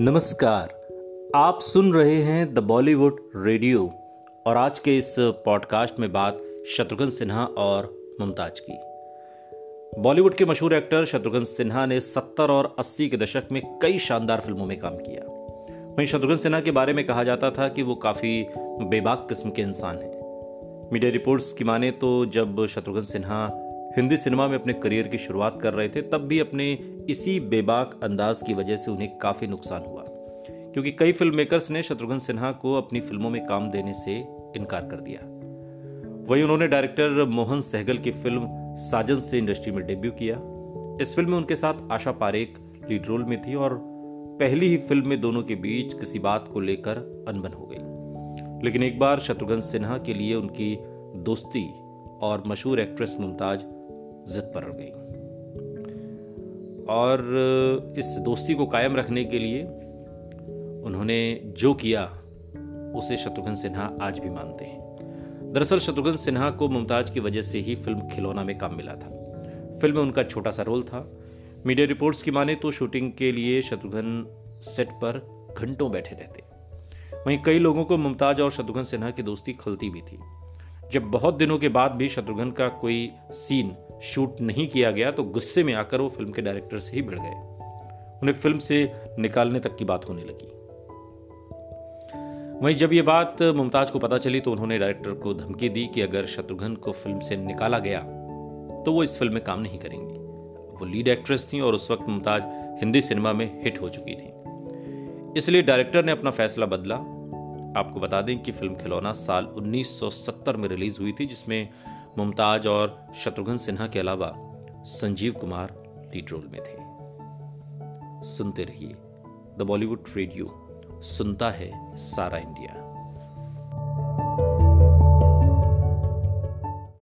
नमस्कार। आप सुन रहे हैं द बॉलीवुड रेडियो और आज के इस पॉडकास्ट में बात शत्रुघ्न सिन्हा और मुमताज़ की। बॉलीवुड के मशहूर एक्टर शत्रुघ्न सिन्हा ने 70 और 80 के दशक में कई शानदार फ़िल्मों में काम किया। वहीं शत्रुघ्न सिन्हा के बारे में कहा जाता था कि वो काफ़ी बेबाक किस्म के इंसान हैं। मीडिया रिपोर्ट्स की माने तो जब शत्रुघ्न सिन्हा हिंदी सिनेमा में अपने करियर की शुरुआत कर रहे थे, तब भी अपने इसी बेबाक अंदाज की वजह से उन्हें काफ़ी नुकसान हुआ। क्योंकि कई फ़िल्म मेकर्स ने शत्रुघ्न सिन्हा को अपनी फ़िल्मों में काम देने से इनकार कर दिया। वहीं उन्होंने डायरेक्टर मोहन सहगल की फ़िल्म साजन से इंडस्ट्री में डेब्यू किया। इस फ़िल्म में उनके साथ आशा पारेख लीड रोल में थी और पहली ही फ़िल्म में दोनों के बीच किसी बात को लेकर अनबन हो गई। लेकिन एक बार शत्रुघ्न सिन्हा के लिए उनकी दोस्ती और मशहूर एक्ट्रेस मुमताज़ जिद पर गई। और इस दोस्ती को कायम रखने के लिए उन्होंने जो किया, उसे शत्रुघ्न सिन्हा आज भी मानते हैं। दरअसल शत्रुघ्न सिन्हा को मुमताज़ की वजह से ही फ़िल्म खिलौना में काम मिला था। फ़िल्म में उनका छोटा सा रोल था। मीडिया रिपोर्ट्स की माने तो शूटिंग के लिए शत्रुघ्न सेट पर घंटों बैठे रहते। वहीं कई लोगों को मुमताज़ और शत्रुघ्न सिन्हा की दोस्ती खलती भी थी। जब बहुत दिनों के बाद भी शत्रुघ्न का कोई सीन शूट नहीं किया गया तो गुस्से में आकर वो फ़िल्म के डायरेक्टर से ही भिड़ गए। उन्हें फ़िल्म से निकालने तक की बात होने लगी। वहीं जब ये बात मुमताज़ को पता चली तो उन्होंने डायरेक्टर को धमकी दी कि अगर शत्रुघ्न को फ़िल्म से निकाला गया तो वो इस फ़िल्म में काम नहीं करेंगी। वो लीड एक्ट्रेस थी और उस वक्त मुमताज़ हिंदी सिनेमा में हिट हो चुकी थी। इसलिए डायरेक्टर ने अपना फैसला बदला। आपको बता दें कि फ़िल्म खिलौना साल 1970 में रिलीज़ हुई थी, जिसमें मुमताज़ और शत्रुघ्न सिन्हा के अलावा संजीव कुमार लीड रोल में थे। सुनते रहिए द बॉलीवुड रेडियो, सुनता है सारा इंडिया।